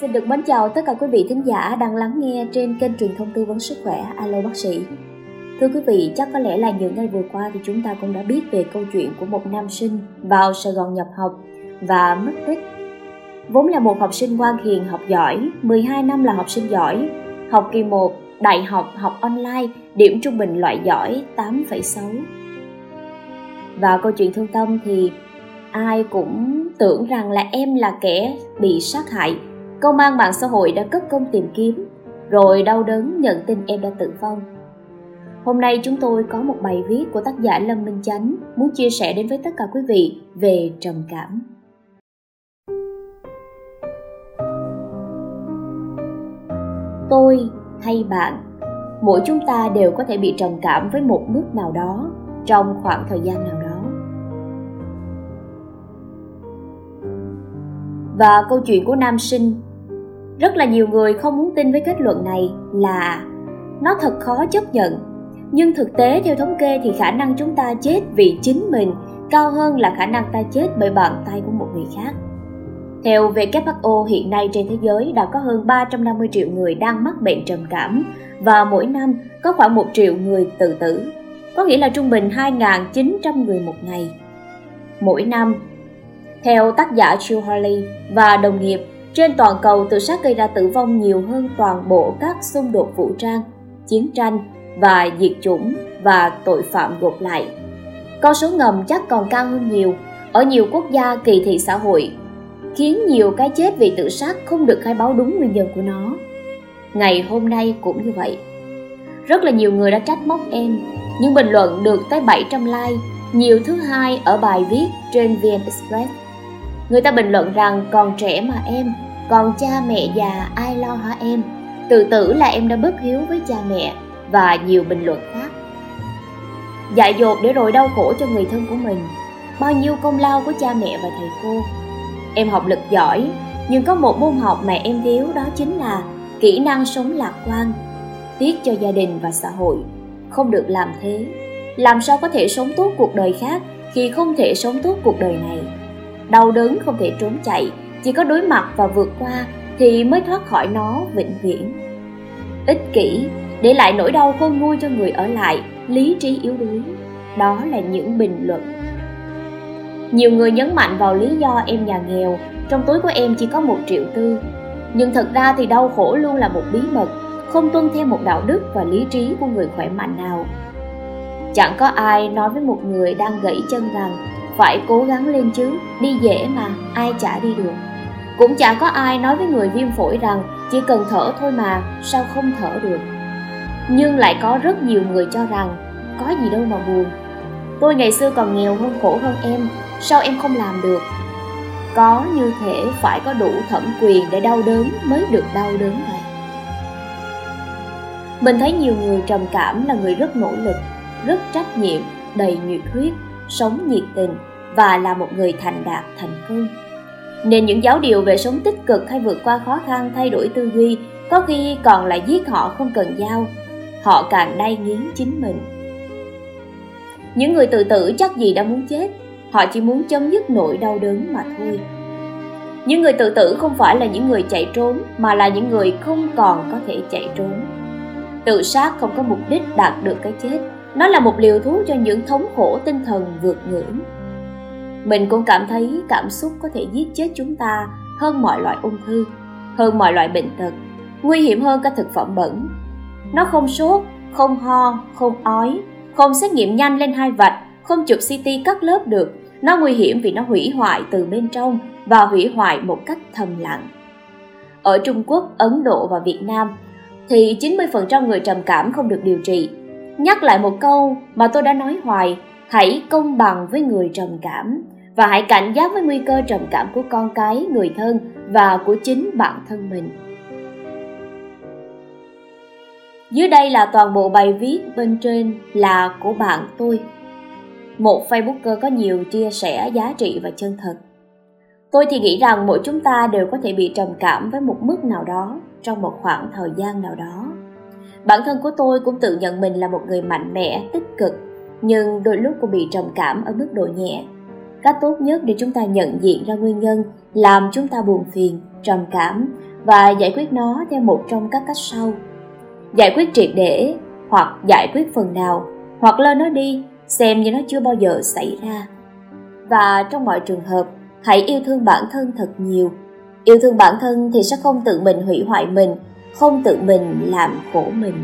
Xin được mến chào tất cả quý vị thính giả đang lắng nghe trên kênh truyền thông tư vấn sức khỏe Alo Bác sĩ. Thưa quý vị, chắc có lẽ là những ngày vừa qua thì chúng ta cũng đã biết về câu chuyện của một nam sinh vào Sài Gòn nhập học và mất tích. Vốn là một học sinh ngoan hiền học giỏi, 12 năm là học sinh giỏi, học kỳ 1, đại học học online, điểm trung bình loại giỏi 8,6. Và câu chuyện thương tâm thì ai cũng tưởng rằng là em là kẻ bị sát hại công an mạng xã hội đã cất công tìm kiếm, rồi đau đớn nhận tin em đã tử vong. Hôm nay chúng tôi có một bài viết của tác giả lâm minh chánh muốn chia sẻ đến với tất cả quý vị về trầm cảm. Tôi hay bạn, mỗi chúng ta đều có thể bị trầm cảm với một mức nào đó trong khoảng thời gian nào đó. Và câu chuyện của nam sinh rất là nhiều người không muốn tin với kết luận này là nó thật khó chấp nhận nhưng thực tế theo thống kê thì khả năng chúng ta chết vì chính mình cao hơn là khả năng ta chết bởi bàn tay của một người khác. Theo WHO hiện nay trên thế giới đã có hơn 350 triệu người đang mắc bệnh trầm cảm và mỗi năm có khoảng 1 triệu người tự tử, có nghĩa là trung bình 2.900 người một ngày. Mỗi năm theo tác giả Jill Harley và đồng nghiệp, trên toàn cầu tự sát gây ra tử vong nhiều hơn toàn bộ các xung đột vũ trang, chiến tranh và diệt chủng và tội phạm gộp lại. Con số ngầm chắc còn cao hơn nhiều. Ở nhiều quốc gia kỳ thị xã hội khiến nhiều cái chết vì tự sát không được khai báo đúng nguyên nhân của nó. Ngày hôm nay cũng như vậy. Rất là nhiều người đã trách móc em, nhưng bình luận được tới 700 like, nhiều thứ hai ở bài viết trên VN Express Người ta bình luận rằng còn trẻ mà em, còn cha mẹ già ai lo hả em? Tự tử là em đã bất hiếu với cha mẹ và nhiều bình luận khác. Dại dột để rồi đau khổ cho người thân của mình, bao nhiêu công lao của cha mẹ và thầy cô. Em học lực giỏi, nhưng có một môn học mà em thiếu đó chính là kỹ năng sống lạc quan. Tiếc cho gia đình và xã hội, không được làm thế. Làm sao có thể sống tốt cuộc đời khác khi không thể sống tốt cuộc đời này? đau đớn không thể trốn chạy chỉ có đối mặt và vượt qua thì mới thoát khỏi nó vĩnh viễn. Ích kỷ, để lại nỗi đau khôn nguôi cho người ở lại, lý trí yếu đuối. Đó là những bình luận. Nhiều người nhấn mạnh vào lý do em nhà nghèo, trong túi của em chỉ có một triệu tư. Nhưng thật ra thì đau khổ luôn là một bí mật, không tuân theo một đạo đức và lý trí của người khỏe mạnh nào. Chẳng có ai nói với một người đang gãy chân rằng, phải cố gắng lên chứ, đi dễ mà, ai chả đi được cũng chả có ai nói với người viêm phổi rằng chỉ cần thở thôi mà, sao không thở được. Nhưng lại có rất nhiều người cho rằng, có gì đâu mà buồn. Tôi ngày xưa còn nghèo hơn khổ hơn em, sao em không làm được? Có như thể phải có đủ thẩm quyền để đau đớn mới được đau đớn vậy mình thấy nhiều người trầm cảm là người rất nỗ lực, rất trách nhiệm, đầy nhiệt huyết, sống nhiệt tình và là một người thành đạt, thành công nên những giáo điều về sống tích cực hay vượt qua khó khăn thay đổi tư duy có khi còn lại giết họ không cần dao, họ càng đay nghiến chính mình. Những người tự tử chắc gì đã muốn chết. Họ chỉ muốn chấm dứt nỗi đau đớn mà thôi. Những người tự tử không phải là những người chạy trốn mà là những người không còn có thể chạy trốn. Tự sát không có mục đích đạt được cái chết. Nó là một liều thuốc cho những thống khổ tinh thần vượt ngưỡng mình cũng cảm thấy cảm xúc có thể giết chết chúng ta hơn mọi loại ung thư, hơn mọi loại bệnh tật, nguy hiểm hơn cả thực phẩm bẩn. Nó không sốt, không ho, không ói, không xét nghiệm nhanh lên hai vạch, không chụp ct cắt lớp được. Nó nguy hiểm vì nó hủy hoại từ bên trong và hủy hoại một cách thầm lặng. Ở trung quốc, ấn độ và việt nam thì 90% người trầm cảm không được điều trị. Nhắc lại một câu mà tôi đã nói hoài, hãy công bằng với người trầm cảm và hãy cảnh giác với nguy cơ trầm cảm của con cái, người thân và của chính bản thân mình. Dưới đây là toàn bộ bài viết bên trên là của bạn tôi. Một facebooker có nhiều chia sẻ giá trị và chân thật. Tôi thì nghĩ rằng mỗi chúng ta đều có thể bị trầm cảm với một mức nào đó trong một khoảng thời gian nào đó. Bản thân của tôi cũng tự nhận mình là một người mạnh mẽ, tích cực, nhưng đôi lúc cũng bị trầm cảm ở mức độ nhẹ cách tốt nhất để chúng ta nhận diện ra nguyên nhân làm chúng ta buồn phiền, trầm cảm và giải quyết nó theo một trong các cách sau. Giải quyết triệt để hoặc giải quyết phần nào, hoặc lơ nó đi, xem như nó chưa bao giờ xảy ra. Và trong mọi trường hợp, hãy yêu thương bản thân thật nhiều. Yêu thương bản thân thì sẽ không tự mình hủy hoại mình, không tự mình làm khổ mình.